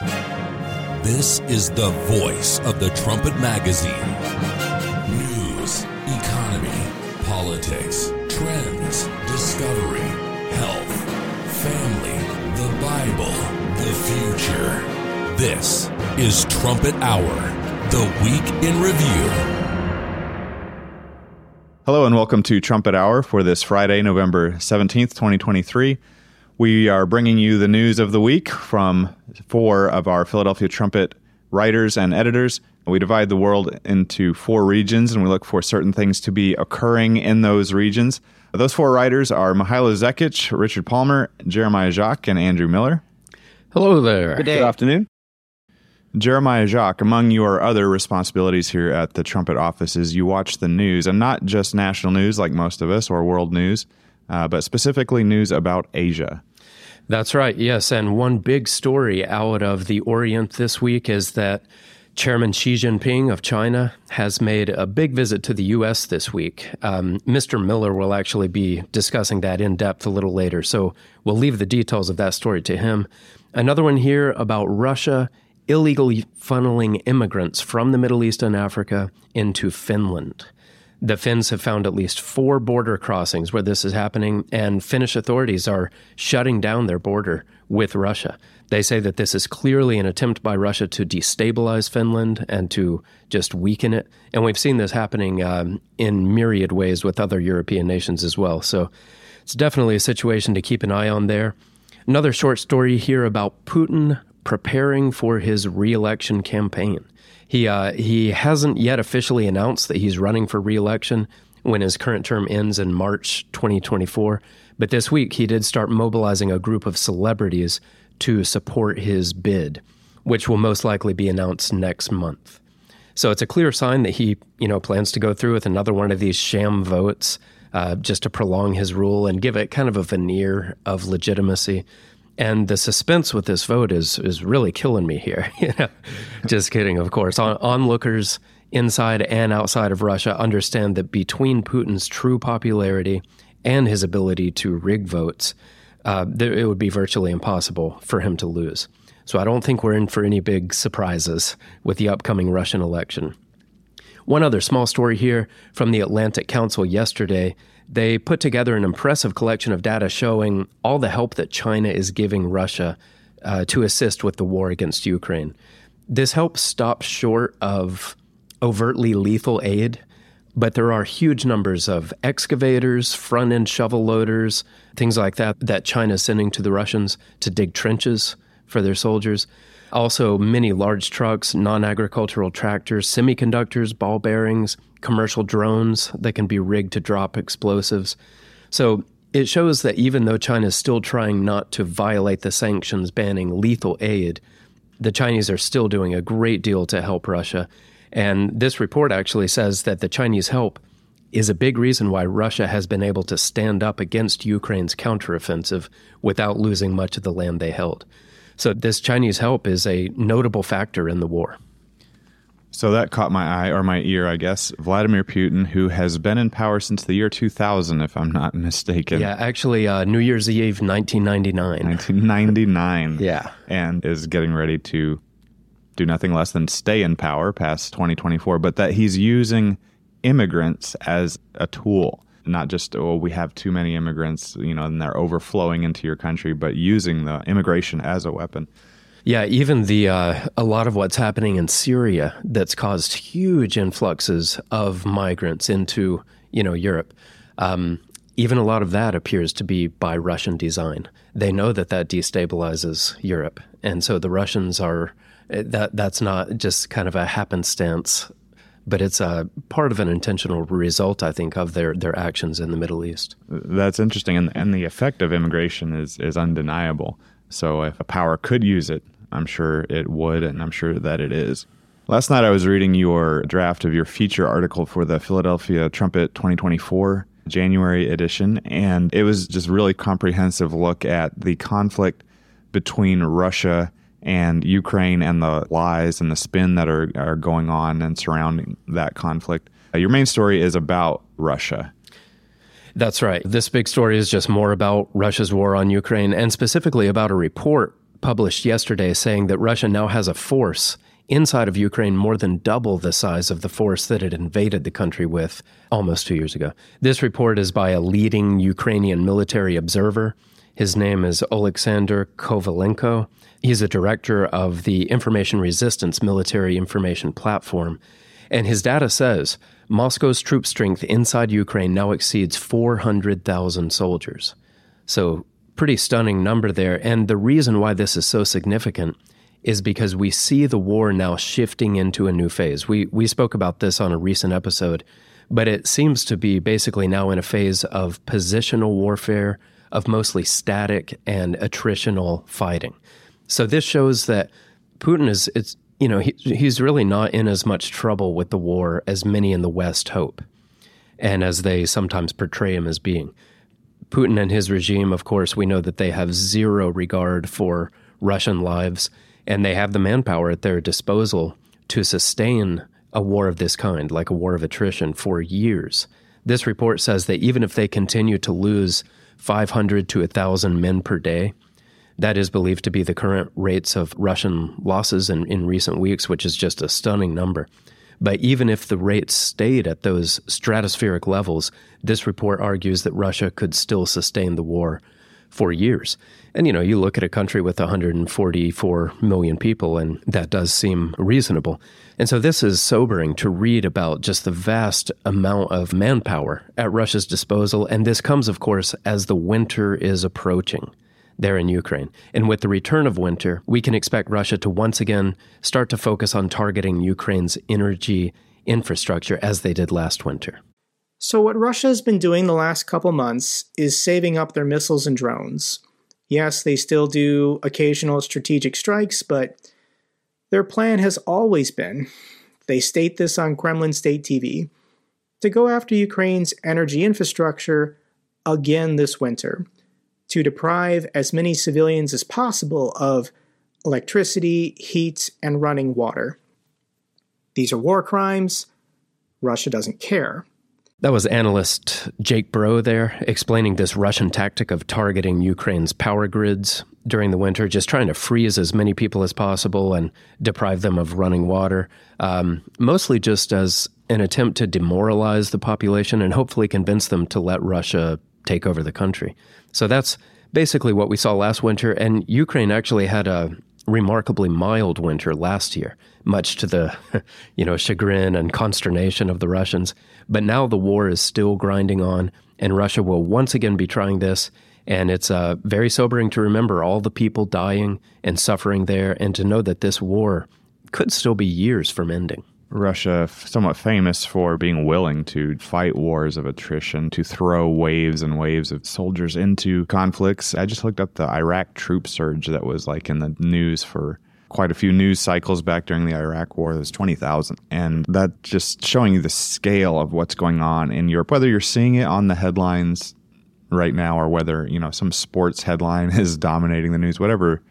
This is the voice of the Trumpet Magazine. News, economy, politics, trends, discovery, health, family, the Bible, the future. This is Trumpet Hour, the week in review. Hello and welcome to Trumpet Hour for this Friday, November 17th, 2023. We are bringing you the news of the week from four of our Philadelphia Trumpet writers and editors. We divide the world into four regions and we look for certain things to be occurring in those regions. Those four writers are Mihailo Zekic, Richard Palmer, Jeremiah Jacques, and Andrew Miller. Hello there. Good day. Good afternoon. Jeremiah Jacques, among your other responsibilities here at the Trumpet offices, you watch the news, and not just national news like most of us or world news, uh, but specifically news about Asia. That's right, yes. And one big story out of the Orient this week is that Chairman Xi Jinping of China has made a big visit to the U.S. this week. Um, Mr. Miller will actually be discussing that in depth a little later, so we'll leave the details of that story to him. Another one here about Russia illegally funneling immigrants from the Middle East and Africa into Finland. The Finns have found at least four border crossings where this is happening, and Finnish authorities are shutting down their border with Russia. They say that this is clearly an attempt by Russia to destabilize Finland and to just weaken it. And we've seen this happening um, in myriad ways with other European nations as well. So it's definitely a situation to keep an eye on there. Another short story here about Putin preparing for his reelection campaign. He uh, he hasn't yet officially announced that he's running for reelection when his current term ends in March 2024. But this week he did start mobilizing a group of celebrities to support his bid, which will most likely be announced next month. So it's a clear sign that he, you know, plans to go through with another one of these sham votes uh, just to prolong his rule and give it kind of a veneer of legitimacy. And the suspense with this vote is is really killing me here. just kidding, of course. On, onlookers inside and outside of Russia understand that between Putin's true popularity and his ability to rig votes, uh, there, it would be virtually impossible for him to lose. So I don't think we're in for any big surprises with the upcoming Russian election. One other small story here from the Atlantic Council yesterday. They put together an impressive collection of data showing all the help that China is giving Russia uh, to assist with the war against Ukraine. This help stops short of overtly lethal aid, but there are huge numbers of excavators, front end shovel loaders, things like that, that China is sending to the Russians to dig trenches for their soldiers. Also, many large trucks, non agricultural tractors, semiconductors, ball bearings, commercial drones that can be rigged to drop explosives. So it shows that even though China is still trying not to violate the sanctions banning lethal aid, the Chinese are still doing a great deal to help Russia. And this report actually says that the Chinese help is a big reason why Russia has been able to stand up against Ukraine's counteroffensive without losing much of the land they held. So, this Chinese help is a notable factor in the war. So that caught my eye, or my ear, I guess. Vladimir Putin, who has been in power since the year 2000, if I'm not mistaken. Yeah, actually, uh, New Year's Eve, 1999. 1999. Yeah. And is getting ready to do nothing less than stay in power past 2024, but that he's using immigrants as a tool. Not just, oh, we have too many immigrants, you know, and they're overflowing into your country, but using the immigration as a weapon. Yeah, even the uh, a lot of what's happening in Syria that's caused huge influxes of migrants into you know Europe. Um, even a lot of that appears to be by Russian design. They know that that destabilizes Europe, and so the Russians are that that's not just kind of a happenstance, but it's a part of an intentional result, I think, of their their actions in the Middle East. That's interesting, and and the effect of immigration is is undeniable. So if a power could use it, I'm sure it would, and I'm sure that it is. Last night I was reading your draft of your feature article for the Philadelphia Trumpet 2024 January edition, and it was just really comprehensive look at the conflict between Russia and Ukraine and the lies and the spin that are, are going on and surrounding that conflict. Uh, your main story is about Russia. That's right. This big story is just more about Russia's war on Ukraine and specifically about a report published yesterday saying that Russia now has a force inside of Ukraine more than double the size of the force that it invaded the country with almost two years ago. This report is by a leading Ukrainian military observer. His name is Oleksandr Kovalenko. He's a director of the Information Resistance Military Information Platform. And his data says Moscow's troop strength inside Ukraine now exceeds 400,000 soldiers. So, pretty stunning number there. And the reason why this is so significant is because we see the war now shifting into a new phase. We we spoke about this on a recent episode, but it seems to be basically now in a phase of positional warfare, of mostly static and attritional fighting. So this shows that Putin is it's you know he, he's really not in as much trouble with the war as many in the West hope, and as they sometimes portray him as being. Putin and his regime, of course, we know that they have zero regard for Russian lives and they have the manpower at their disposal to sustain a war of this kind, like a war of attrition, for years. This report says that even if they continue to lose 500 to 1,000 men per day, that is believed to be the current rates of Russian losses in, in recent weeks, which is just a stunning number. But even if the rates stayed at those stratospheric levels, this report argues that Russia could still sustain the war for years. And you know, you look at a country with 144 million people, and that does seem reasonable. And so this is sobering to read about just the vast amount of manpower at Russia's disposal. And this comes, of course, as the winter is approaching there in Ukraine. And with the return of winter, we can expect Russia to once again start to focus on targeting Ukraine's energy infrastructure as they did last winter. So, what Russia has been doing the last couple months is saving up their missiles and drones. Yes, they still do occasional strategic strikes, but their plan has always been they state this on Kremlin state TV to go after Ukraine's energy infrastructure again this winter, to deprive as many civilians as possible of electricity, heat, and running water. These are war crimes. Russia doesn't care. That was analyst Jake Broe there explaining this Russian tactic of targeting Ukraine's power grids during the winter, just trying to freeze as many people as possible and deprive them of running water, um, mostly just as an attempt to demoralize the population and hopefully convince them to let Russia take over the country. So that's basically what we saw last winter. And Ukraine actually had a remarkably mild winter last year, much to the you know chagrin and consternation of the Russians. But now the war is still grinding on, and Russia will once again be trying this. And it's uh, very sobering to remember all the people dying and suffering there, and to know that this war could still be years from ending. Russia, somewhat famous for being willing to fight wars of attrition, to throw waves and waves of soldiers into conflicts. I just looked up the Iraq troop surge that was like in the news for quite a few news cycles back during the Iraq War. There's 20,000. And that just showing you the scale of what's going on in Europe, whether you're seeing it on the headlines right now or whether, you know, some sports headline is dominating the news, whatever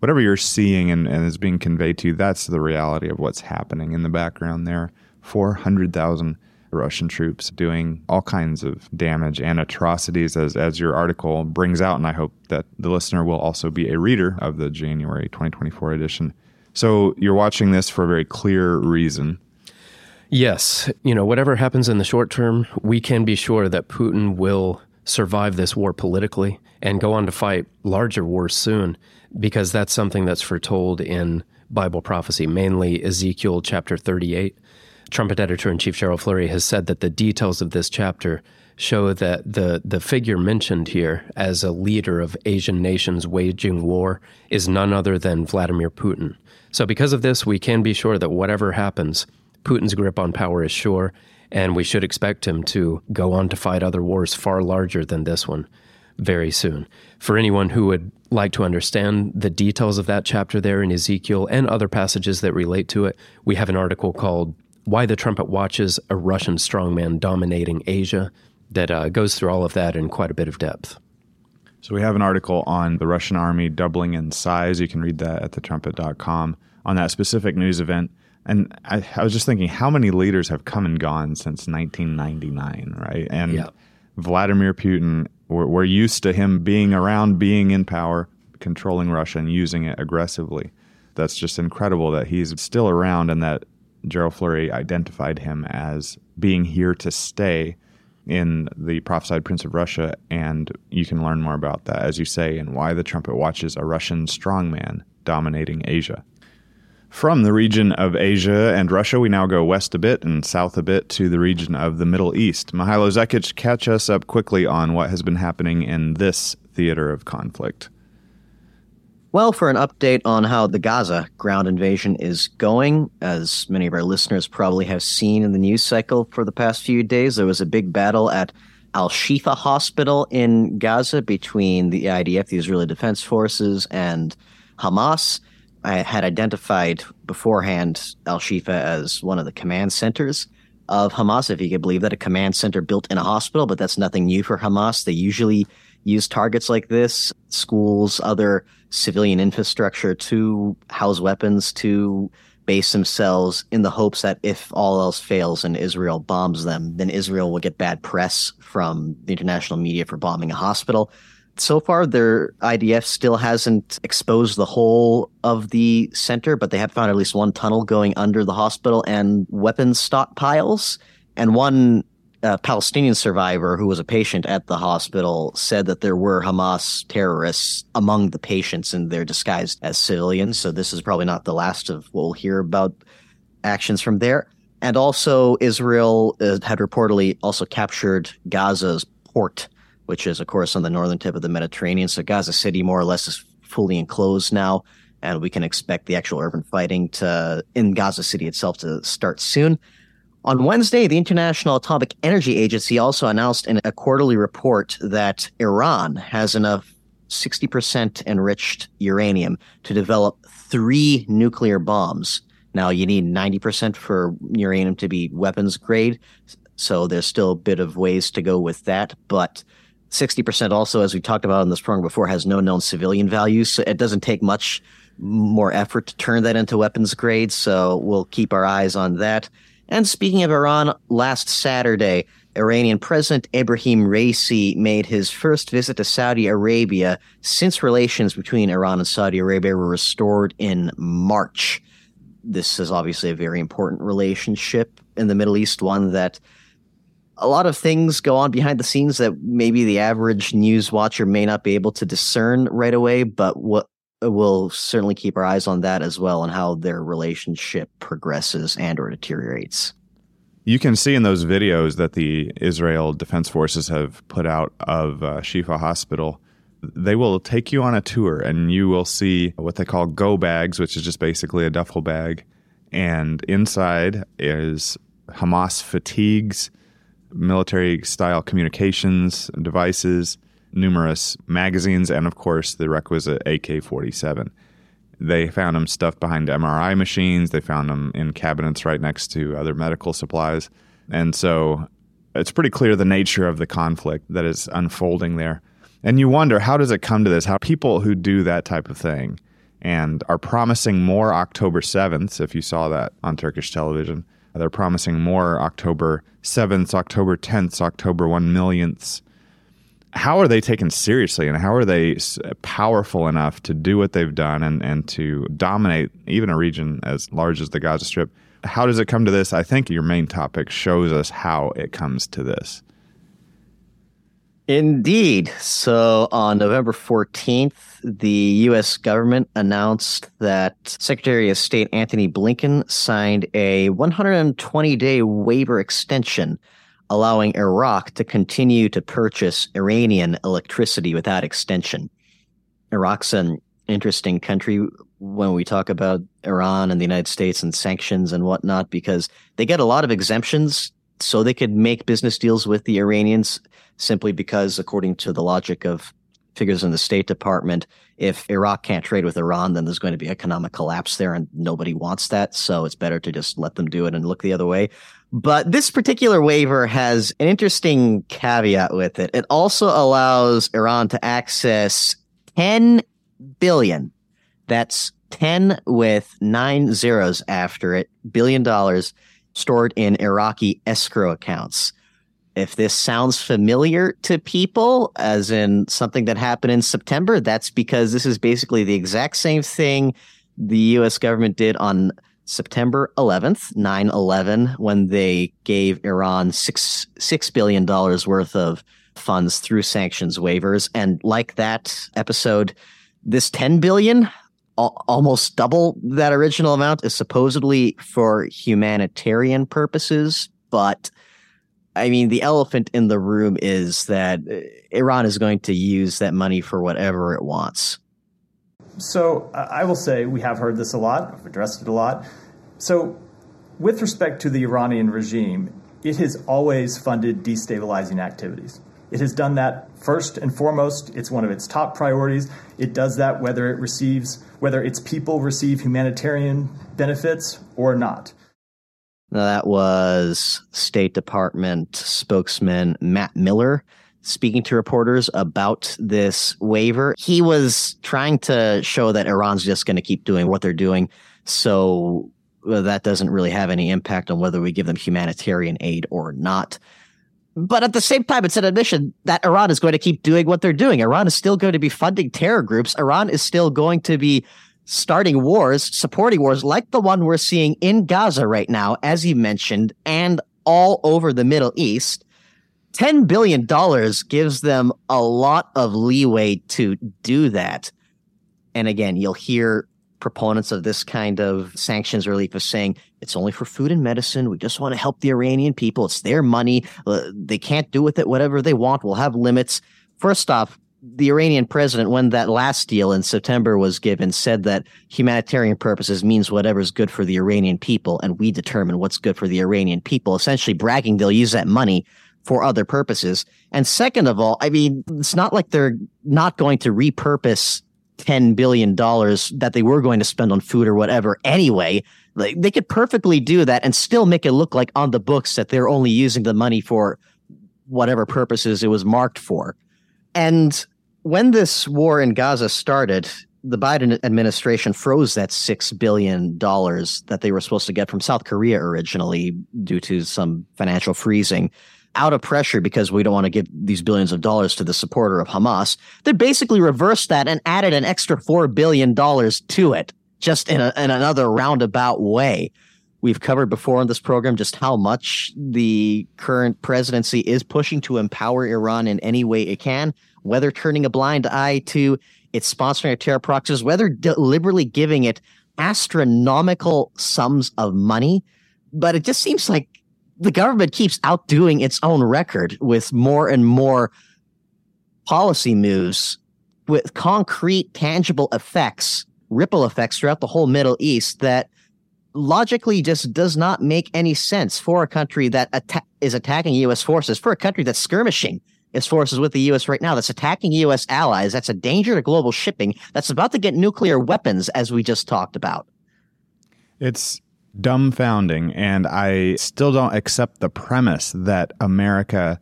whatever you're seeing and, and is being conveyed to you, that's the reality of what's happening in the background there. 400,000 Russian troops doing all kinds of damage and atrocities, as, as your article brings out. And I hope that the listener will also be a reader of the January 2024 edition. So you're watching this for a very clear reason. Yes. You know, whatever happens in the short term, we can be sure that Putin will survive this war politically and go on to fight larger wars soon, because that's something that's foretold in Bible prophecy, mainly Ezekiel chapter 38 trumpet editor in chief Gerald Flurry has said that the details of this chapter show that the, the figure mentioned here as a leader of Asian nations waging war is none other than Vladimir Putin. So, because of this, we can be sure that whatever happens, Putin's grip on power is sure, and we should expect him to go on to fight other wars far larger than this one very soon. For anyone who would like to understand the details of that chapter there in Ezekiel and other passages that relate to it, we have an article called why the Trumpet watches a Russian strongman dominating Asia that uh, goes through all of that in quite a bit of depth. So we have an article on the Russian army doubling in size. You can read that at thetrumpet.com on that specific news event. And I, I, was just thinking, how many leaders have come and gone since 1999, right? And Vladimir Putin, we're, we're used to him being around, being in power. controlling Russia and using it aggressively. That's just incredible that he's still around and that Gerald Flurry identified him as being here to stay in the prophesied Prince of Russia. And you can learn more about that, as you say, and why the trumpet watches a Russian strongman dominating Asia. From the region of Asia and Russia, we now go west a bit and south a bit to the region of the Middle East. Mihailo Zekic, catch us up quickly on what has been happening in this theater of conflict. Well, for an update on how the Gaza ground invasion is going, as many of our listeners probably have seen in the news cycle for the past few days, there was a big battle at Al Shifa Hospital in Gaza between the IDF, the Israeli Defense Forces, and Hamas. I had identified beforehand Al Shifa as one of the command centers of Hamas, if you could believe that, a command center built in a hospital, but that's nothing new for Hamas. They usually use targets like this, schools, other civilian infrastructure to house weapons, to base themselves in the hopes that if all else fails and Israel bombs them, then Israel will get bad press from the international media for bombing a hospital so far, their IDF still hasn't exposed the whole of the center, but they have found at least one tunnel going under the hospital and weapons stockpiles. And one uh, Palestinian survivor who was a patient at the hospital said that there were Hamas terrorists among the patients and they're disguised as civilians. So this is probably not the last of what we'll hear about actions from there. And also, Israel uh, had reportedly also captured Gaza's port which is, of course, on the northern tip of the Mediterranean. So Gaza City, more or less, is fully enclosed now, and we can expect the actual urban fighting to in Gaza City itself to start soon. On Wednesday, the International Atomic Energy Agency also announced in a quarterly report that Iran has enough 60% enriched uranium to develop three nuclear bombs. Now, you need 90% for uranium to be weapons grade. So there's still a bit of ways to go with that. But 60% also, as we talked about in this program before, has no known civilian values. So it doesn't take much more effort to turn that into weapons grade. So we'll keep our eyes on that. And speaking of Iran, last Saturday, Iranian President Ebrahim Raisi made his first visit to Saudi Arabia since relations between Iran and Saudi Arabia were restored in March. This is obviously a very important relationship in the Middle East, one that a lot of things go on behind the scenes that maybe the average news watcher may not be able to discern right away, but what we'll certainly keep our eyes on that as well and how their relationship progresses and or deteriorates. You can see in those videos that the Israel Defense Forces have put out of uh, Shifa Hospital, they will take you on a tour and you will see what they call go bags, which is just basically a duffel bag. And inside is Hamas fatigues, military style communications devices, numerous magazines, and of course the requisite AK 47. They found them stuffed behind MRI machines. They found them in cabinets right next to other medical supplies. And so it's pretty clear the nature of the conflict that is unfolding there. And you wonder, how does it come to this? How people who do that type of thing and are promising more October 7th, if you saw that on Turkish television, Uh, they're promising more October 7th, October 10th, October 1 millionths. How are they taken seriously and how are they powerful enough to do what they've done and, and to dominate even a region as large as the Gaza Strip? How does it come to this? I think your main topic shows us how it comes to this. Indeed. So on November 14th, the U.S. government announced that Secretary of State Antony Blinken signed a 120 day waiver extension allowing Iraq to continue to purchase Iranian electricity without extension. Iraq's an interesting country when we talk about Iran and the United States and sanctions and whatnot because they get a lot of exemptions so they could make business deals with the Iranians simply because, according to the logic of figures in the State Department, if Iraq can't trade with Iran, then there's going to be economic collapse there, and nobody wants that. So it's better to just let them do it and look the other way. But this particular waiver has an interesting caveat with it. It also allows Iran to access 10 billion. That's 10 with nine zeros after it, billion dollars stored in Iraqi escrow accounts. If this sounds familiar to people, as in something that happened in September, that's because this is basically the exact same thing the US government did on September 11th, 9 11, when they gave Iran six, $6 billion worth of funds through sanctions waivers. And like that episode, this 10 billion, almost double that original amount, is supposedly for humanitarian purposes. But I mean, the elephant in the room is that uh, Iran is going to use that money for whatever it wants. So I will say we have heard this a lot, I've addressed it a lot. So, with respect to the Iranian regime, it has always funded destabilizing activities. It has done that first and foremost. It's one of its top priorities. It does that whether it receives, whether its people receive humanitarian benefits or not. That was State Department spokesman Matt Miller speaking to reporters about this waiver. He was trying to show that Iran's just going to keep doing what they're doing. So uh, that doesn't really have any impact on whether we give them humanitarian aid or not. But at the same time, it's an admission that Iran is going to keep doing what they're doing. Iran is still going to be funding terror groups. Iran is still going to be starting wars, supporting wars like the one we're seeing in Gaza right now, as you mentioned, and all over the Middle East. $10 billion gives them a lot of leeway to do that. And again, you'll hear proponents of this kind of sanctions relief as saying it's only for food and medicine. We just want to help the Iranian people. It's their money. Uh, they can't do with it whatever they want. We'll have limits. First off, the Iranian president, when that last deal in September was given, said that humanitarian purposes means whatever's good for the Iranian people, and we determine what's good for the Iranian people, essentially bragging they'll use that money for other purposes. And second of all, I mean, it's not like they're not going to repurpose $10 billion that they were going to spend on food or whatever anyway. Like, they could perfectly do that and still make it look like on the books that they're only using the money for whatever purposes it was marked for. And when this war in Gaza started, the Biden administration froze that $6 billion that they were supposed to get from South Korea originally due to some financial freezing out of pressure because we don't want to give these billions of dollars to the supporter of Hamas. They basically reversed that and added an extra $4 billion to it, just in, a, in another roundabout way. We've covered before in this program just how much the current presidency is pushing to empower Iran in any way it can whether turning a blind eye to its sponsoring of terror proxies, whether deliberately giving it astronomical sums of money. But it just seems like the government keeps outdoing its own record with more and more policy moves with concrete, tangible effects, ripple effects throughout the whole Middle East that logically just does not make any sense for a country that atta- is attacking U.S. forces, for a country that's skirmishing its forces with the U.S. right now that's attacking U.S. allies, that's a danger to global shipping, that's about to get nuclear weapons, as we just talked about. It's dumbfounding, and I still don't accept the premise that America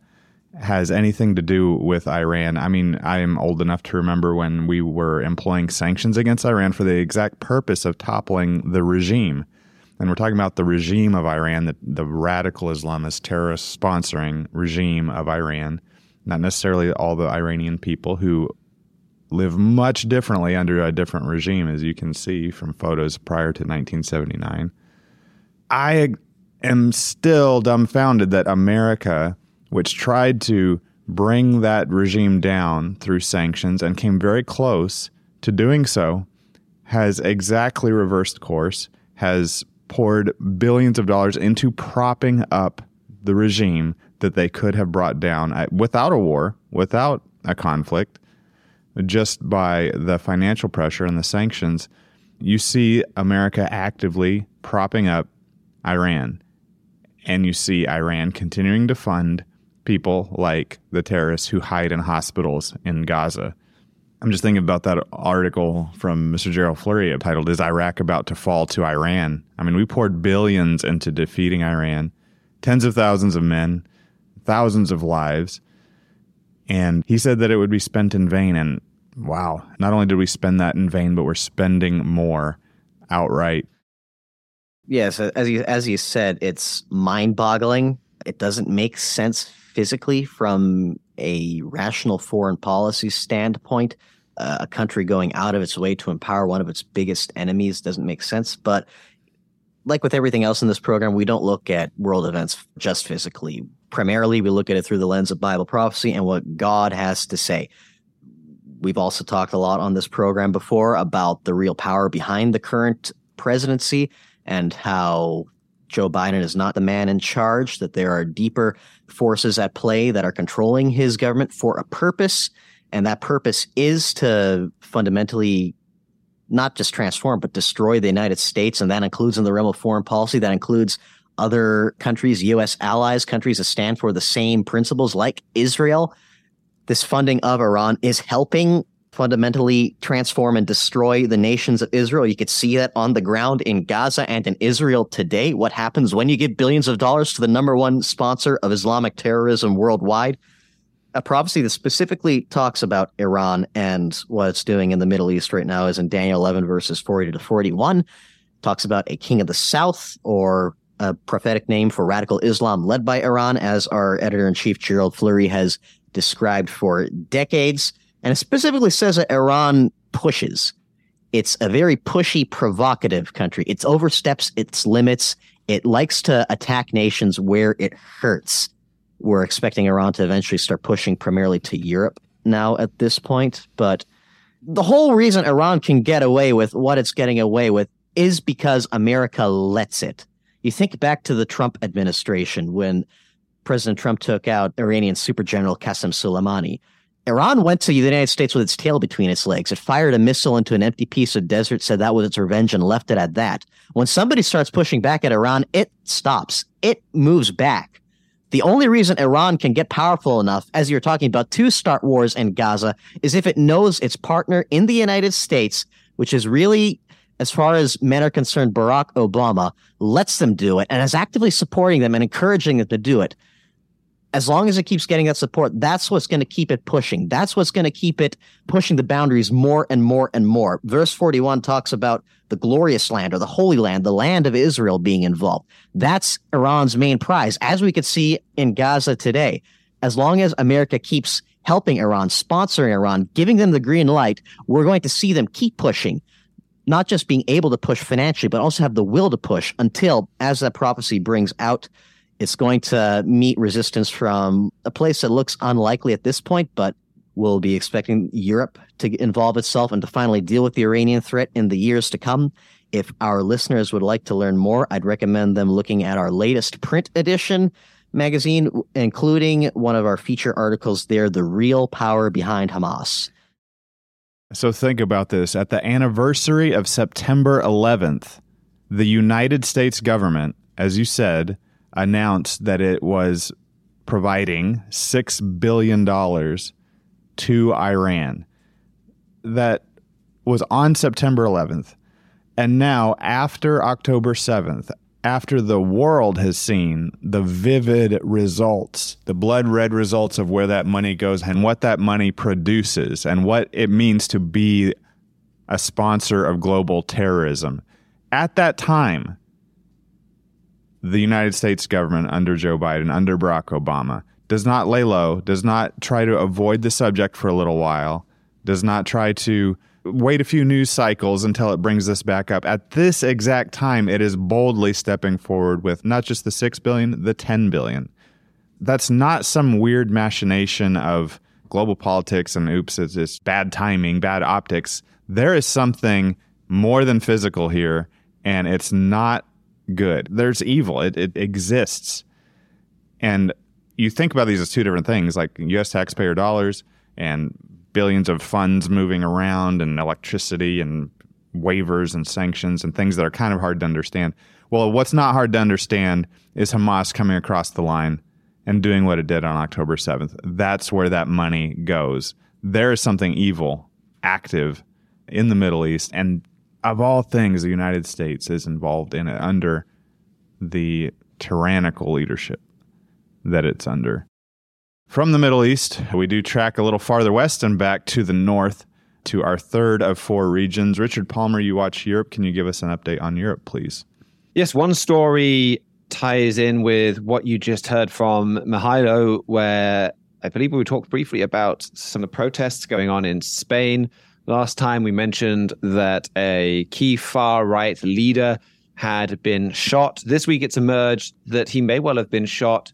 has anything to do with Iran. I mean, I am old enough to remember when we were employing sanctions against Iran for the exact purpose of toppling the regime. And we're talking about the regime of Iran, the, the radical Islamist terrorist sponsoring regime of Iran not necessarily all the Iranian people who live much differently under a different regime, as you can see from photos prior to 1979. I am still dumbfounded that America, which tried to bring that regime down through sanctions and came very close to doing so, has exactly reversed course, has poured billions of dollars into propping up the regime that they could have brought down without a war, without a conflict, just by the financial pressure and the sanctions. You see America actively propping up Iran, and you see Iran continuing to fund people like the terrorists who hide in hospitals in Gaza. I'm just thinking about that article from Mr. Gerald Flurry titled Is Iraq About to Fall to Iran? I mean, we poured billions into defeating Iran, tens of thousands of men, thousands of lives. And he said that it would be spent in vain. And wow, not only did we spend that in vain, but we're spending more outright. Yes, as you as you said, it's mind-boggling. It doesn't make sense physically from a rational foreign policy standpoint. Uh, a country going out of its way to empower one of its biggest enemies doesn't make sense. But like with everything else in this program, we don't look at world events just physically. Primarily, we look at it through the lens of Bible prophecy and what God has to say. We've also talked a lot on this program before about the real power behind the current presidency and how Joe Biden is not the man in charge, that there are deeper forces at play that are controlling his government for a purpose. And that purpose is to fundamentally not just transform, but destroy the United States. And that includes in the realm of foreign policy, that includes other countries, U.S. allies, countries that stand for the same principles like Israel. This funding of Iran is helping fundamentally transform and destroy the nations of Israel. You could see that on the ground in Gaza and in Israel today. What happens when you give billions of dollars to the number one sponsor of Islamic terrorism worldwide? a prophecy that specifically talks about Iran and what it's doing in the Middle East right now is in Daniel 11 verses 40 to 41. Talks about a king of the south or a prophetic name for radical Islam led by Iran, as our editor in chief Gerald Flurry has described for decades. And it specifically says that Iran pushes. It's a very pushy, provocative country. It oversteps its limits. It likes to attack nations where it hurts we're expecting Iran to eventually start pushing primarily to Europe now at this point. But the whole reason Iran can get away with what it's getting away with is because America lets it. You think back to the Trump administration when President Trump took out Iranian super general Qasem Soleimani. Iran went to the United States with its tail between its legs. It fired a missile into an empty piece of desert, said that was its revenge, and left it at that. When somebody starts pushing back at Iran, it stops. It moves back. The only reason Iran can get powerful enough, as you're talking about, to start wars in Gaza is if it knows its partner in the United States, which is really, as far as men are concerned, Barack Obama, lets them do it and is actively supporting them and encouraging them to do it as long as it keeps getting that support, that's what's going to keep it pushing. That's what's going to keep it pushing the boundaries more and more and more. Verse 41 talks about the glorious land or the holy land, the land of Israel being involved. That's Iran's main prize, as we could see in Gaza today. As long as America keeps helping Iran, sponsoring Iran, giving them the green light, we're going to see them keep pushing. Not just being able to push financially, but also have the will to push until, as that prophecy brings out, it's going to meet resistance from a place that looks unlikely at this point, but we'll be expecting Europe to involve itself and to finally deal with the Iranian threat in the years to come. If our listeners would like to learn more, I'd recommend them looking at our latest print edition magazine, including one of our feature articles there, The Real Power Behind Hamas. So think about this. At the anniversary of September 11th, the United States government, as you said, announced that it was providing $6 billion to Iran. That was on September 11th. And now, after October 7th, after the world has seen the vivid results, the blood red results of where that money goes and what that money produces and what it means to be a sponsor of global terrorism, at that time, the United States government under Joe Biden, under Barack Obama, does not lay low, does not try to avoid the subject for a little while, does not try to wait a few news cycles until it brings this back up. At this exact time, it is boldly stepping forward with not just the 6 billion, the 10 billion. That's not some weird machination of global politics and oops, it's just bad timing, bad optics. There is something more than physical here, and it's not good. There's evil. It, it exists. And you think about these as two different things, like U.S. taxpayer dollars and billions of funds moving around and electricity and waivers and sanctions and things that are kind of hard to understand. Well, what's not hard to understand is Hamas coming across the line and doing what it did on October 7th. That's where that money goes. There is something evil active in the Middle East, and of all things, the United States is involved in it under the tyrannical leadership that it's under. From the Middle East, we do track a little farther west and back to the north to our third of four regions. Richard Palmer, you watch Europe. Can you give us an update on Europe, please? Yes, one story ties in with what you just heard from Mihailo, where I believe we talked briefly about some of the protests going on in Spain. Last time we mentioned that a key far right leader had been shot. This week it's emerged that he may well have been shot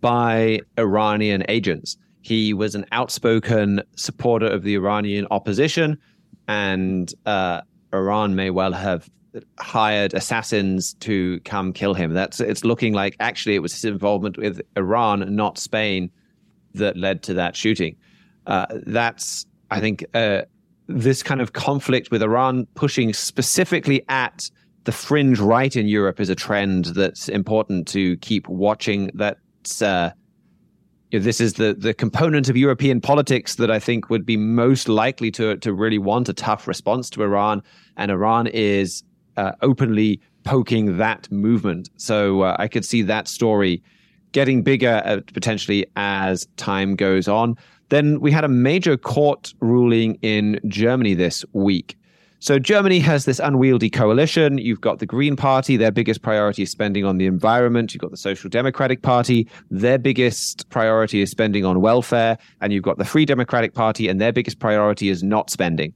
by Iranian agents. He was an outspoken supporter of the Iranian opposition, and uh, Iran may well have hired assassins to come kill him. That's it's looking like actually it was his involvement with Iran, not Spain, that led to that shooting. Uh, that's I think uh, this kind of conflict with Iran pushing specifically at the fringe right in Europe is a trend that's important to keep watching. That's uh, this is the the component of European politics that I think would be most likely to to really want a tough response to Iran, and Iran is uh, openly poking that movement. So uh, I could see that story getting bigger uh, potentially as time goes on. Then we had a major court ruling in Germany this week. So Germany has this unwieldy coalition. You've got the Green Party, their biggest priority is spending on the environment. You've got the Social Democratic Party, their biggest priority is spending on welfare. And you've got the Free Democratic Party, and their biggest priority is not spending.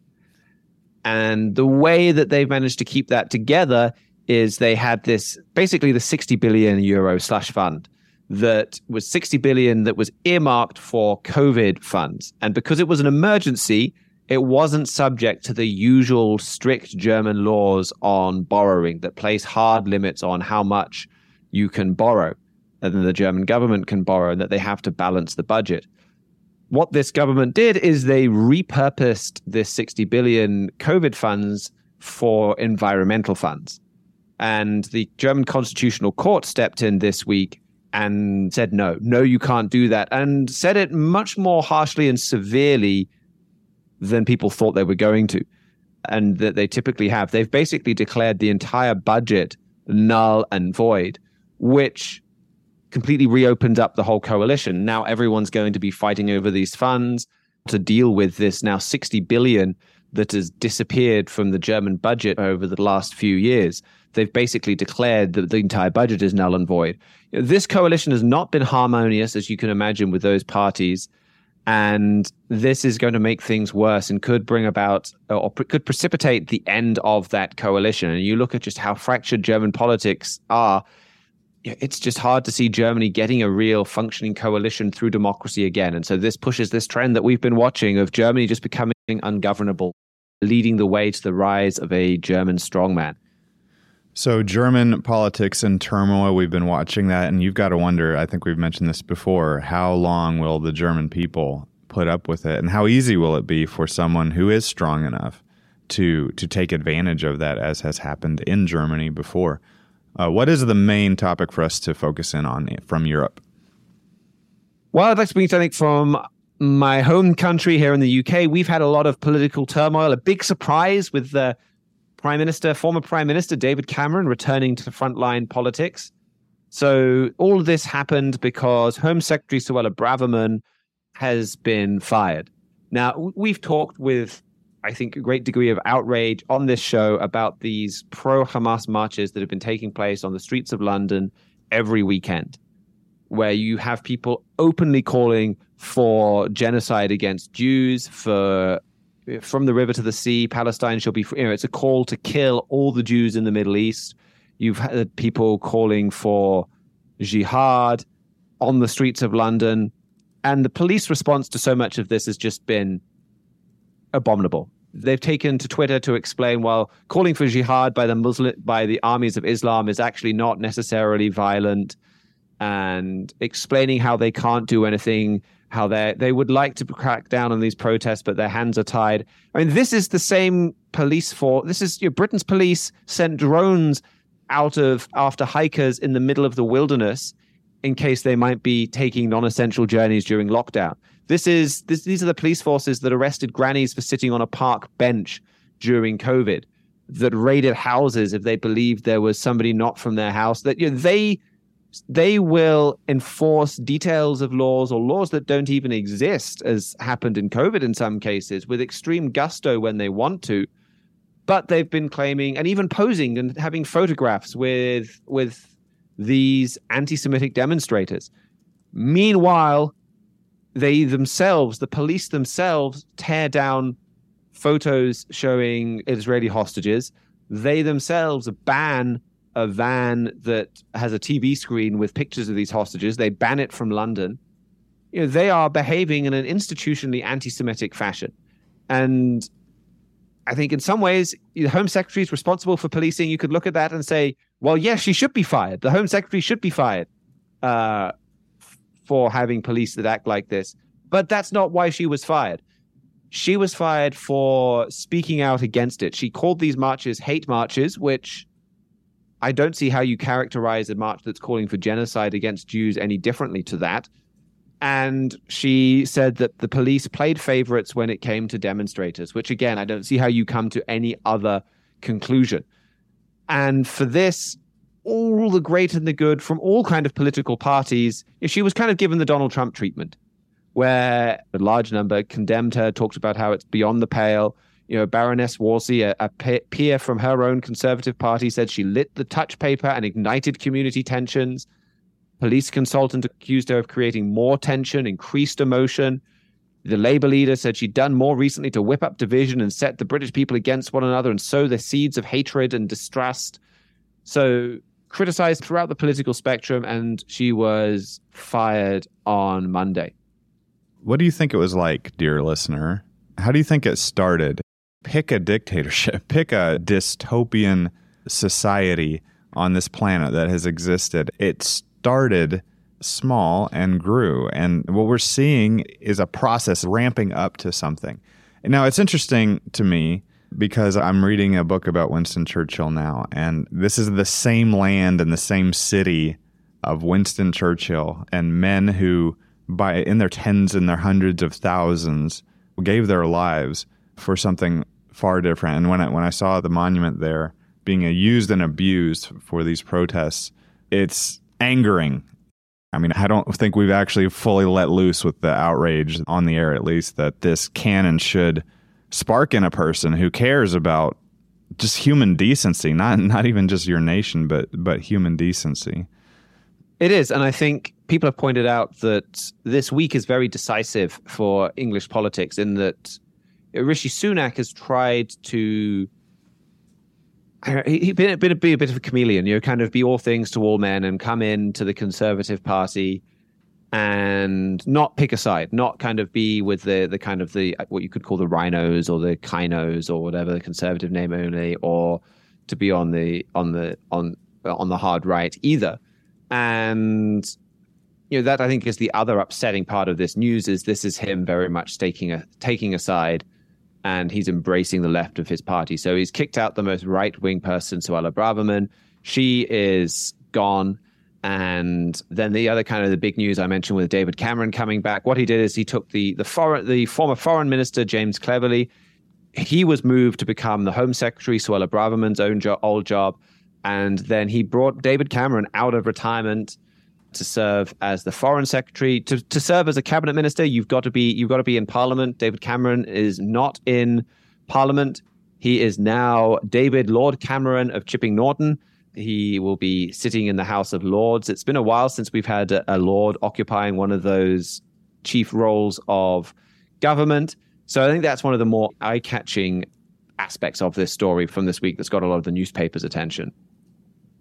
And the way that they've managed to keep that together is they had this basically the 60 billion euro slush fund that was 60 billion that was earmarked for COVID funds. And because it was an emergency, it wasn't subject to the usual strict German laws on borrowing that place hard limits on how much you can borrow and the German government can borrow and that they have to balance the budget what this government did is they repurposed this 60 billion COVID funds for environmental funds. And the German Constitutional Court stepped in this week and said, no, no, you can't do that. And said it much more harshly and severely than people thought they were going to. And that they typically have. They've basically declared the entire budget null and void, which completely reopened up the whole coalition. Now everyone's going to be fighting over these funds to deal with this now 60 billion that has disappeared from the German budget over the last few years. They've basically declared that the entire budget is null and void. This coalition has not been harmonious, as you can imagine, with those parties. And this is going to make things worse and could bring about or could precipitate the end of that coalition. And you look at just how fractured German politics are it's just hard to see Germany getting a real functioning coalition through democracy again. And so this pushes this trend that we've been watching of Germany just becoming ungovernable, leading the way to the rise of a German strongman. So, German politics and turmoil, we've been watching that, and you've got to wonder I think we've mentioned this before how long will the German people put up with it, and how easy will it be for someone who is strong enough to, to take advantage of that, as has happened in Germany before? Uh, what is the main topic for us to focus in on from Europe? Well, I'd like to bring something from my home country here in the UK. We've had a lot of political turmoil. A big surprise with the Prime Minister, former Prime Minister David Cameron, returning to frontline politics. So all of this happened because Home Secretary Suella Braverman has been fired. Now, we've talked with I think, a great degree of outrage on this show about these pro Hamas marches that have been taking place on the streets of London every weekend, where you have people openly calling for genocide against Jews, for from the river to the sea, Palestine shall be free. You know, it's a call to kill all the Jews in the Middle East. You've had people calling for jihad on the streets of London. And the police response to so much of this has just been abominable. They've taken to Twitter to explain while calling for jihad by the Muslim by the armies of Islam is actually not necessarily violent, and explaining how they can't do anything, how they they would like to crack down on these protests, but their hands are tied. I mean, this is the same police force. this is you know, Britain's police sent drones out of after hikers in the middle of the wilderness in case they might be taking non-essential journeys during lockdown. This is this, these are the police forces that arrested grannies for sitting on a park bench during COVID, that raided houses if they believed there was somebody not from their house. That you know, they they will enforce details of laws or laws that don't even exist, as happened in COVID in some cases, with extreme gusto when they want to. But they've been claiming and even posing and having photographs with with these anti Semitic demonstrators. Meanwhile, they themselves, the police themselves, tear down photos showing Israeli hostages. They themselves ban a van that has a TV screen with pictures of these hostages. They ban it from London. You know, they are behaving in an institutionally anti-Semitic fashion, and I think in some ways the Home Secretary is responsible for policing. You could look at that and say, well, yes, she should be fired. The Home Secretary should be fired uh, for having police that act like this. But that's not why she was fired. She was fired for speaking out against it. She called these marches hate marches, which I don't see how you characterize a march that's calling for genocide against Jews any differently to that. And she said that the police played favorites when it came to demonstrators, which again, I don't see how you come to any other conclusion. And for this, all the great and the good from all kind of political parties, she was kind of given the Donald Trump treatment, where a large number condemned her, talked about how it's beyond the pale. You know, Baroness Warsi, a, a peer from her own conservative party, said she lit the touch paper and ignited community tensions. Police consultant accused her of creating more tension, increased emotion. The Labour leader said she'd done more recently to whip up division and set the British people against one another and sow the seeds of hatred and distrust. So, criticized throughout the political spectrum, and she was fired on Monday. What do you think it was like, dear listener? How do you think it started? Pick a dictatorship, pick a dystopian society on this planet that has existed. It started small and grew. And what we're seeing is a process ramping up to something. Now, it's interesting to me because I'm reading a book about Winston Churchill now, and this is the same land and the same city of Winston Churchill and men who, by in their tens and their hundreds of thousands, gave their lives for something far different. And when I, when I saw the monument there being used and abused for these protests, it's angering I mean, I don't think we've actually fully let loose with the outrage on the air, at least, that this can and should spark in a person who cares about just human decency, not not even just your nation, but but human decency. It is, and I think people have pointed out that this week is very decisive for English politics in that Rishi Sunak has tried to he's been, been, be a bit of a chameleon, you know, kind of be all things to all men and come in to the Conservative Party and not pick a side, not kind of be with the the kind of the what you could call the rhinos or the kinos or whatever the conservative name only, or to be on the on the on on the hard right either. And you know that I think is the other upsetting part of this news is this is him very much taking a taking a side and he's embracing the left of his party. So he's kicked out the most right wing person, Suella Braverman. She is gone. And then the other kind of the big news I mentioned with David Cameron coming back. What he did is he took the the foreign the former foreign minister James Cleverly. He was moved to become the Home Secretary, Suella Braverman's own jo- old job, and then he brought David Cameron out of retirement to serve as the foreign secretary. To, to serve as a cabinet minister you've got to be you've got to be in parliament. David cameron is not in parliament. He is now david lord cameron of chipping norton. He will be sitting in the house of lords. It's been a while since we've had a, a lord occupying one of those chief roles of government. So i think that's one of the more eye-catching aspects of this story from this week that's got a lot of the newspapers attention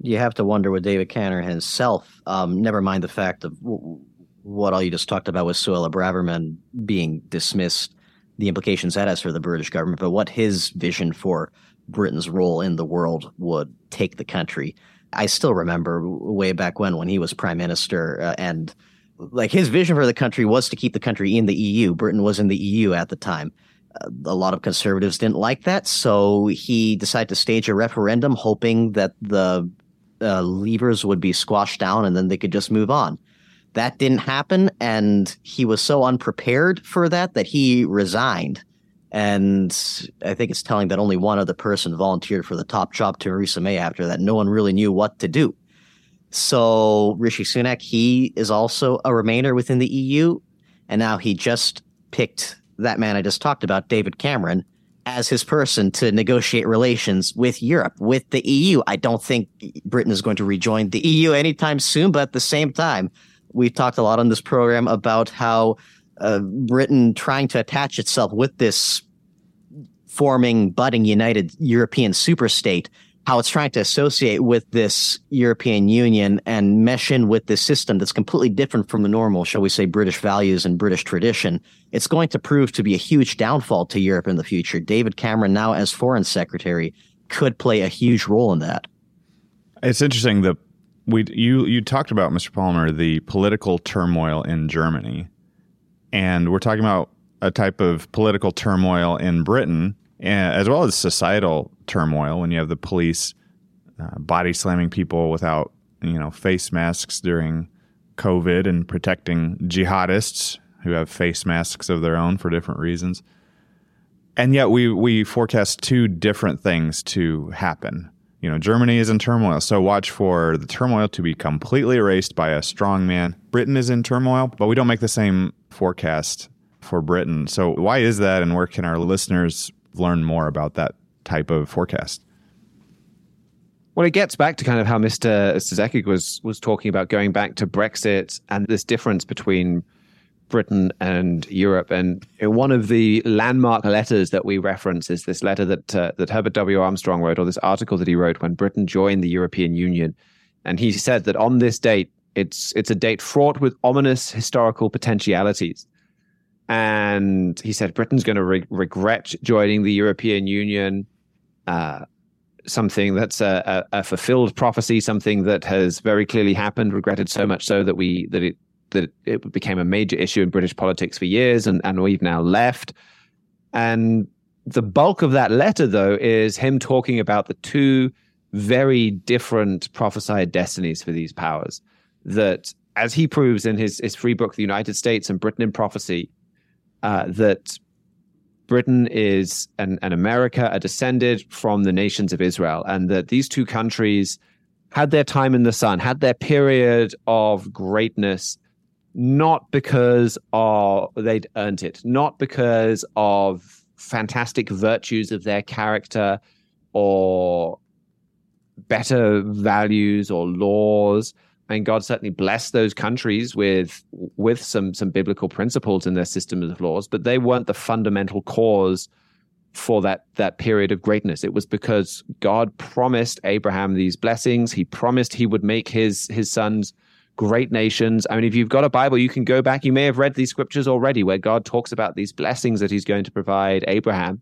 you have to wonder with David Cameron himself. Um, never mind the fact of w- what all you just talked about with Suella Braverman being dismissed, the implications that has for the British government, but what his vision for Britain's role in the world would take the country. I still remember way back when, when he was prime minister, uh, and like his vision for the country was to keep the country in the EU. Britain was in the EU at the time. Uh, a lot of conservatives didn't like that, so he decided to stage a referendum, hoping that the uh, leavers would be squashed down and then they could just move on. That didn't happen, and he was so unprepared for that that he resigned. And I think it's telling that only one other person volunteered for the top job, Theresa May, after that. No one really knew what to do. So Rishi Sunak, he is also a remainer within the EU. And now he just picked that man I just talked about, David Cameron, as his person to negotiate relations with Europe, with the EU. I don't think Britain is going to rejoin the EU anytime soon, but at the same time, we've talked a lot on this program about how uh, Britain trying to attach itself with this forming, budding, united European superstate how it's trying to associate with this European Union and mesh in with this system that's completely different from the normal, shall we say, British values and British tradition, it's going to prove to be a huge downfall to Europe in the future. David Cameron, now as foreign secretary, could play a huge role in that. It's interesting that we you you talked about Mr. Palmer the political turmoil in Germany, and we're talking about a type of political turmoil in Britain eh, as well as societal turmoil when you have the police uh, body slamming people without you know face masks during COVID and protecting jihadists who have face masks of their own for different reasons. And yet we we forecast two different things to happen. You know, Germany is in turmoil, so watch for the turmoil to be completely erased by a strong man. Britain is in turmoil, but we don't make the same forecast for Britain. So why is that and where can our listeners learn more about that type of forecast? Well, it gets back to kind of how Mr. Sezekig was was talking about going back to Brexit and this difference between Britain and Europe. And one of the landmark letters that we reference is this letter that uh, that Herbert W. Armstrong wrote, or this article that he wrote when Britain joined the European Union. And he said that on this date, it's it's a date fraught with ominous historical potentialities and he said Britain's going to re- regret joining the European Union. Uh, something that's a, a, a, fulfilled prophecy, something that has very clearly happened, regretted so much so that we that it that it became a major issue in British politics for years, and and we've now left. And the bulk of that letter, though, is him talking about the two very different prophesied destinies for these powers. That, as he proves in his his free book, The United States and Britain in Prophecy, uh, that Britain is and, and America are descended from the nations of Israel, and that these two countries had their time in the sun, had their period of greatness, not because of they'd earned it, not because of fantastic virtues of their character or better values or laws, and God certainly blessed those countries with with some some biblical principles in their system of laws, but they weren't the fundamental cause for that that period of greatness. It was because God promised Abraham these blessings. He promised he would make his his sons great nations. I mean, if you've got a Bible, you can go back. You may have read these scriptures already, where God talks about these blessings that He's going to provide Abraham,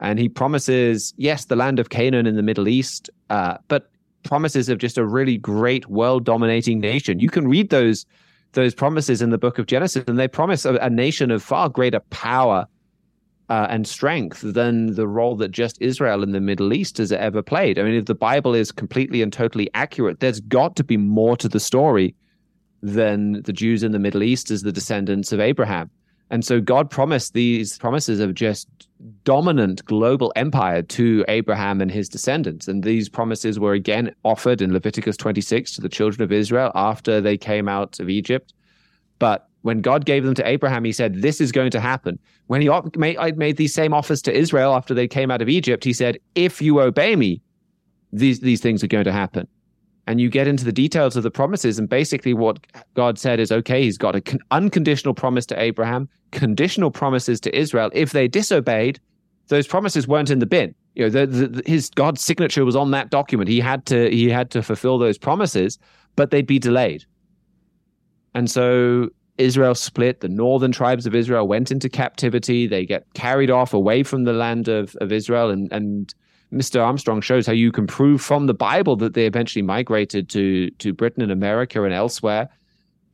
and He promises, yes, the land of Canaan in the Middle East, uh, but promises of just a really great world dominating nation. You can read those those promises in the book of Genesis, and they promise a, a nation of far greater power uh, and strength than the role that just Israel in the Middle East has ever played. I mean, if the Bible is completely and totally accurate, there's got to be more to the story than the Jews in the Middle East as the descendants of Abraham. And so God promised these promises of just dominant global empire to Abraham and his descendants. And these promises were again offered in Leviticus 26 to the children of Israel after they came out of Egypt. But when God gave them to Abraham, he said, This is going to happen. When he made, uh, made these same offers to Israel after they came out of Egypt, he said, If you obey me, these, these things are going to happen and you get into the details of the promises. And basically what god said is okay he's got an unconditional promise to abraham conditional promises to israel. If they disobeyed those promises weren't in the bin. You know the, the, his god's signature was on that document. He had to he had to fulfill those promises but they'd be delayed. And so israel split. The northern tribes of israel went into captivity. They get carried off away from the land of, of israel and and Mr. Armstrong shows how you can prove from the Bible that they eventually migrated to to Britain and America and elsewhere.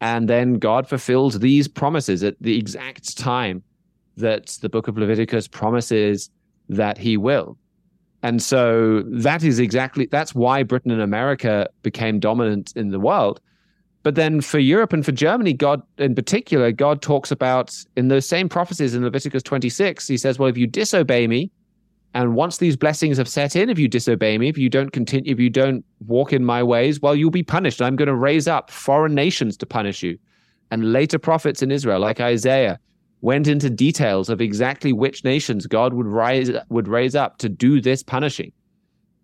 And then God fulfills these promises at the exact time that the book of Leviticus promises that he will. And so that is exactly that's why Britain and America became dominant in the world. But then for Europe and for Germany, God in particular, God talks about in those same prophecies in Leviticus 26, he says, Well, if you disobey me, and once these blessings have set in, if you disobey me, if you don't continue, if you don't walk in my ways, well, you'll be punished. I'm going to raise up foreign nations to punish you. And later prophets in Israel, like Isaiah, went into details of exactly which nations God would rise would raise up to do this punishing.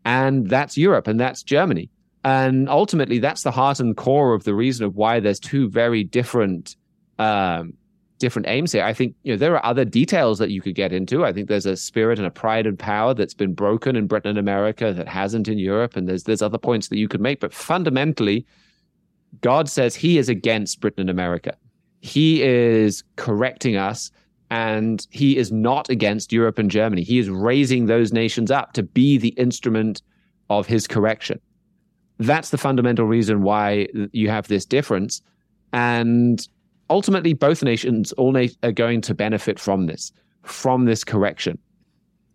And that's Europe and that's Germany. And ultimately, that's the heart and core of the reason of why there's two very different um, different aims here. I think you know there are other details that you could get into. I think there's a spirit and a pride and power that's been broken in Britain and America that hasn't in Europe, and there's there's other points that you could make. But fundamentally, God says He is against Britain and America. He is correcting us, and He is not against Europe and Germany. He is raising those nations up to be the instrument of His correction that's the fundamental reason why you have this difference. And ultimately, both nations all na- are going to benefit from this, from this correction.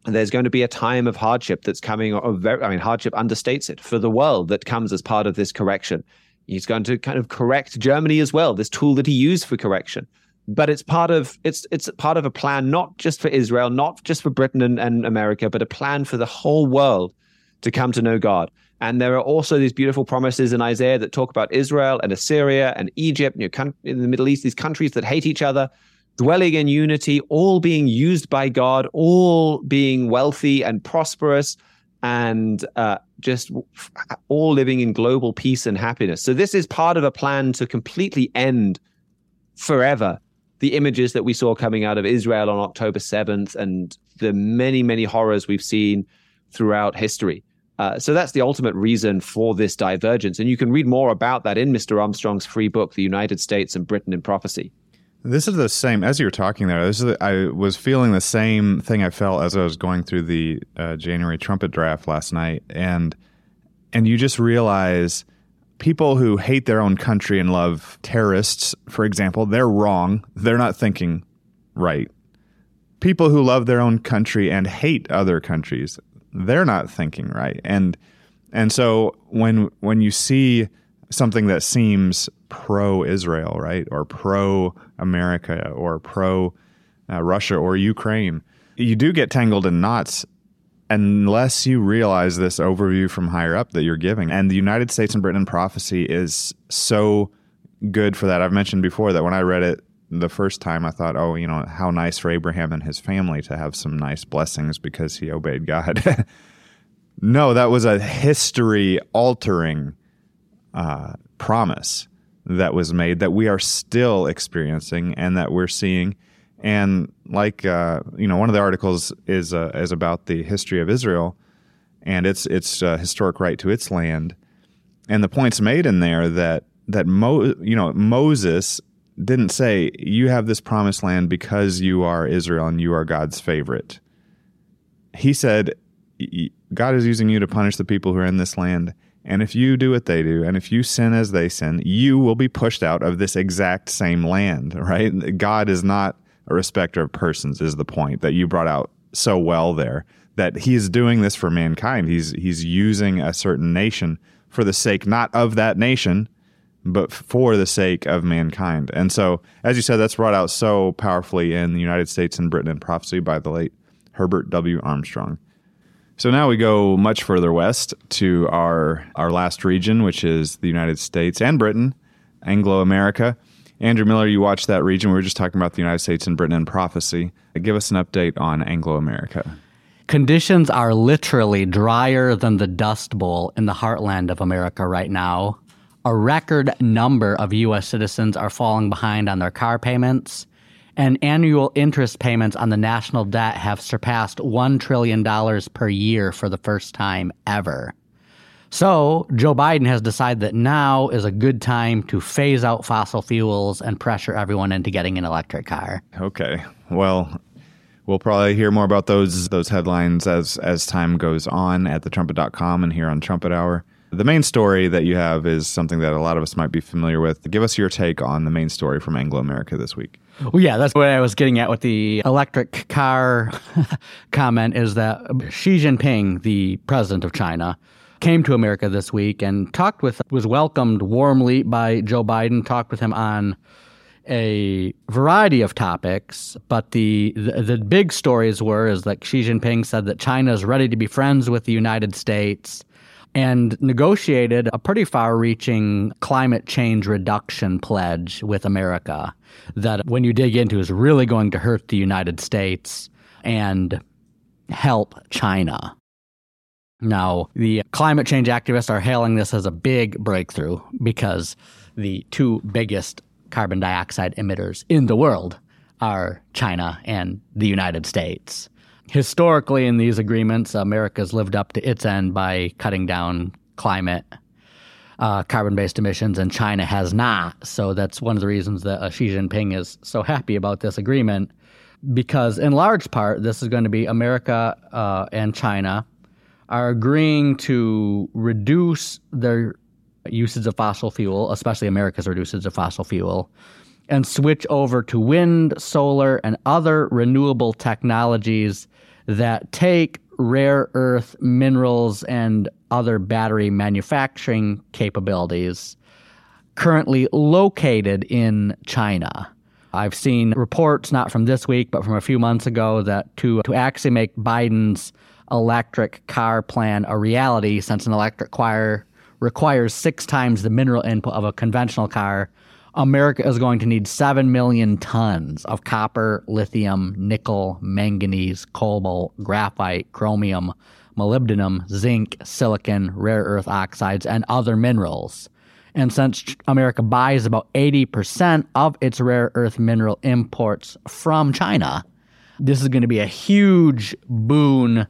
And there's going to be a time of hardship that's coming, very, I mean, hardship understates it for the world that comes as part of this correction. He's going to kind of correct Germany as well, this tool that he used for correction. But it's part of it's it's part of a plan not just for Israel, not just for Britain and, and America, but a plan for the whole world to come to know God. And there are also these beautiful promises in Isaiah that talk about Israel and Assyria and Egypt, in the Middle East, these countries that hate each other, dwelling in unity, all being used by God, all being wealthy and prosperous, and uh, just all living in global peace and happiness. So, this is part of a plan to completely end forever the images that we saw coming out of Israel on October 7th and the many, many horrors we've seen throughout history. Uh, so that's the ultimate reason for this divergence. And you can read more about that in Mr. Armstrong's free book, The United States and Britain in Prophecy. This is the same as you were talking there. This is the, I was feeling the same thing I felt as I was going through the uh, January trumpet draft last night, and and you just realize people who hate their own country and love terrorists, for example, they're wrong. They're not thinking right. People who love their own country and hate other countries, they're not thinking right. And and so when when you see something that seems pro Israel, right, or pro America, or pro uh, Russia or Ukraine, you do get tangled in knots unless you realize this overview from higher up that you're giving. And the United States and Britain prophecy is so good for that. I've mentioned before that when I read it the first time I thought, oh, you know, how nice for Abraham and his family to have some nice blessings because he obeyed God. no, that was a history altering uh, promise that was made that we are still experiencing and that we're seeing. And like uh, you know, one of the articles is uh, is about the history of Israel and its its uh, historic right to its land. And the points made in there that that Mo, you know Moses didn't say, You have this promised land because you are Israel and you are God's favorite. He said, God is using you to punish the people who are in this land. And if you do what they do, and if you sin as they sin, you will be pushed out of this exact same land, right? God is not a respecter of persons, is the point that you brought out so well there. That he's doing this for mankind. He's he's using a certain nation for the sake not of that nation, but for the sake of mankind. And so, as you said, that's brought out so powerfully in the United States and Britain in prophecy by the late Herbert W. Armstrong. So now we go much further west to our our last region, which is the United States and Britain, Anglo America. Andrew Miller, you watched that region. We were just talking about the United States and Britain in prophecy. Give us an update on Anglo America. Conditions are literally drier than the Dust Bowl in the heartland of America right now a record number of U.S. citizens are falling behind on their car payments, and annual interest payments on the national debt have surpassed $1 trillion per year for the first time ever. So, Joe Biden has decided that now is a good time to phase out fossil fuels and pressure everyone into getting an electric car. Okay. Well, we'll probably hear more about those those headlines as as time goes on at thetrumpet.com and here on Trumpet Hour. The main story that you have is something that a lot of us might be familiar with. Give us your take on the main story from Anglo America this week. Well, yeah, that's what I was getting at with the electric car comment is that Xi Jinping, the president of China, came to America this week and talked with, was welcomed warmly by Joe Biden, talked with him on a variety of topics, but the, the, the big stories were is that Xi Jinping said that China is ready to be friends with the United States and negotiated a pretty far reaching climate change reduction pledge with America that, when you dig into, is really going to hurt the United States and help China. Now, the climate change activists are hailing this as a big breakthrough because the two biggest carbon dioxide emitters in the world are China and the United States. Historically, in these agreements, America's lived up to its end by cutting down climate uh, carbon based emissions, and China has not. So that's one of the reasons that uh, Xi Jinping is so happy about this agreement, because in large part, this is going to be America uh, and China are agreeing to reduce their usage of fossil fuel, especially America's usage of fossil fuel, and switch over to wind, solar, and other renewable technologies that take rare earth minerals and other battery manufacturing capabilities currently located in China. I've seen reports, not from this week, but from a few months ago, that to, to actually make Biden's electric car plan a reality, since an electric car requires six times the mineral input of a conventional car, America is going to need 7 million tons of copper, lithium, nickel, manganese, cobalt, graphite, chromium, molybdenum, zinc, silicon, rare earth oxides, and other minerals. And since America buys about 80% of its rare earth mineral imports from China, this is going to be a huge boon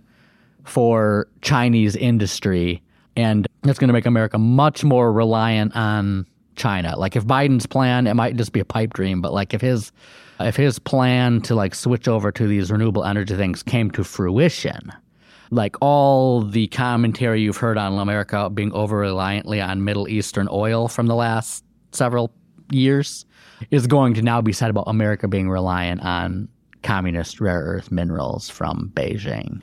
for Chinese industry. And it's going to make America much more reliant on China. Like if Biden's plan, it might just be a pipe dream, but like if his if his plan to like switch over to these renewable energy things came to fruition, like all the commentary you've heard on America being over reliantly on Middle Eastern oil from the last several years is going to now be said about America being reliant on communist rare earth minerals from Beijing.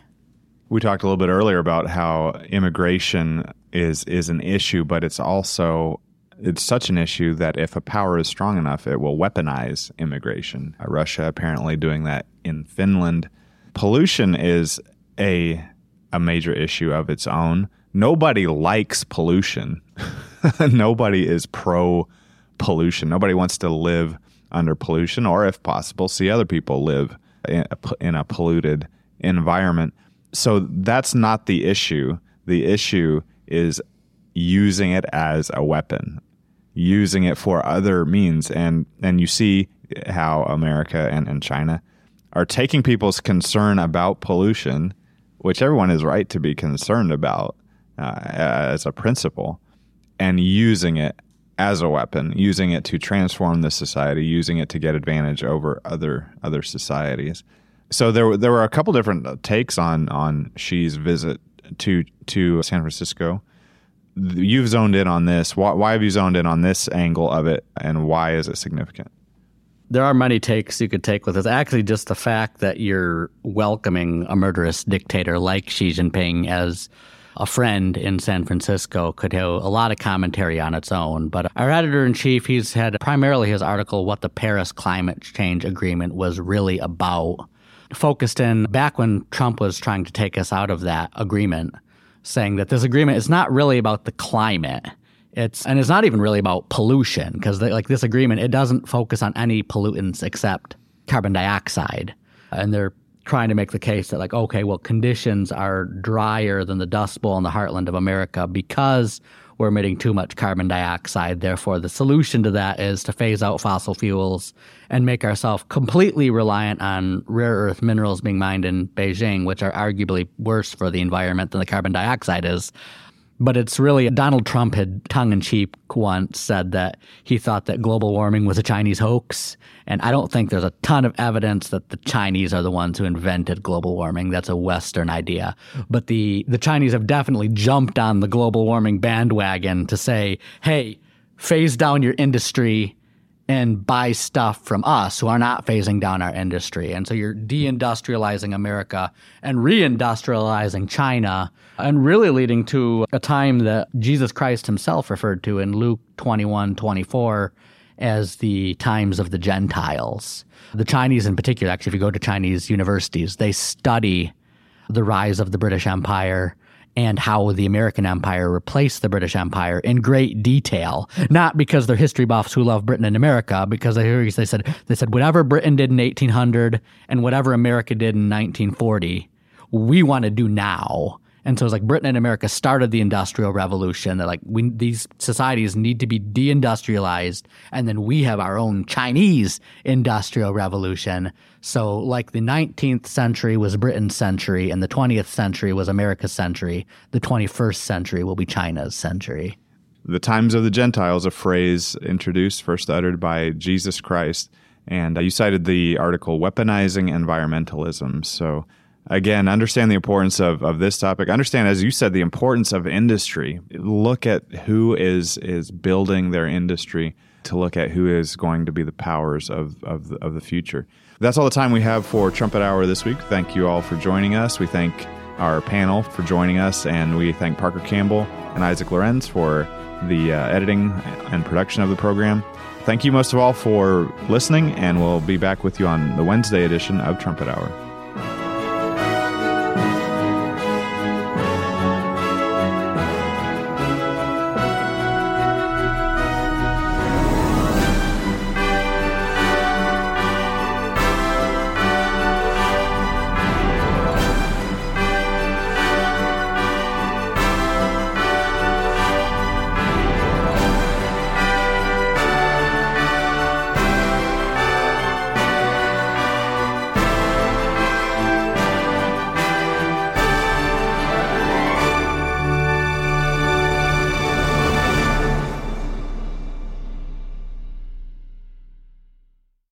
We talked a little bit earlier about how immigration is is an issue, but it's also it's such an issue that if a power is strong enough, it will weaponize immigration. Uh, Russia apparently doing that in Finland. Pollution is a a major issue of its own. Nobody likes pollution. Nobody is pro pollution. Nobody wants to live under pollution, or if possible, see other people live in a, in a polluted environment. So that's not the issue. The issue is using it as a weapon using it for other means. And and you see how America and, and China are taking people's concern about pollution, which everyone is right to be concerned about uh, as a principle, and using it as a weapon, using it to transform the society, using it to get advantage over other other societies. So there there were a couple different takes on on Xi's visit to to San Francisco you've zoned in on this. Why, why have you zoned in on this angle of it, and why is it significant? There are many takes you could take with this. Actually, just the fact that you're welcoming a murderous dictator like Xi Jinping as a friend in San Francisco could have a lot of commentary on its own. But our editor in chief, he's had primarily his article, What the Paris Climate Change Agreement Was Really About, focused in back when Trump was trying to take us out of that agreement saying that this agreement is not really about the climate. It's and it's not even really about pollution because like this agreement it doesn't focus on any pollutants except carbon dioxide. And they're trying to make the case that like okay, well conditions are drier than the Dust Bowl in the heartland of America because we're emitting too much carbon dioxide. Therefore, the solution to that is to phase out fossil fuels and make ourselves completely reliant on rare earth minerals being mined in Beijing, which are arguably worse for the environment than the carbon dioxide is. But it's really Donald Trump had tongue in cheek once said that he thought that global warming was a Chinese hoax. And I don't think there's a ton of evidence that the Chinese are the ones who invented global warming. That's a Western idea. But the, the Chinese have definitely jumped on the global warming bandwagon to say, hey, phase down your industry and buy stuff from us who are not phasing down our industry. And so you're deindustrializing America and reindustrializing China and really leading to a time that Jesus Christ himself referred to in Luke 21 24 as the times of the Gentiles. The Chinese, in particular, actually, if you go to Chinese universities, they study the rise of the British Empire and how the American Empire replaced the British Empire in great detail. Not because they're history buffs who love Britain and America, because they, they said they said whatever Britain did in 1800 and whatever America did in 1940, we want to do now. And so it's like Britain and America started the Industrial Revolution. They're like, we, these societies need to be deindustrialized. And then we have our own Chinese Industrial Revolution. So, like the 19th century was Britain's century, and the 20th century was America's century. The 21st century will be China's century. The times of the Gentiles, a phrase introduced, first uttered by Jesus Christ. And uh, you cited the article Weaponizing Environmentalism. So, again, understand the importance of, of this topic. Understand, as you said, the importance of industry. Look at who is is building their industry to look at who is going to be the powers of, of, the, of the future. That's all the time we have for Trumpet Hour this week. Thank you all for joining us. We thank our panel for joining us, and we thank Parker Campbell and Isaac Lorenz for the uh, editing and production of the program. Thank you most of all for listening, and we'll be back with you on the Wednesday edition of Trumpet Hour.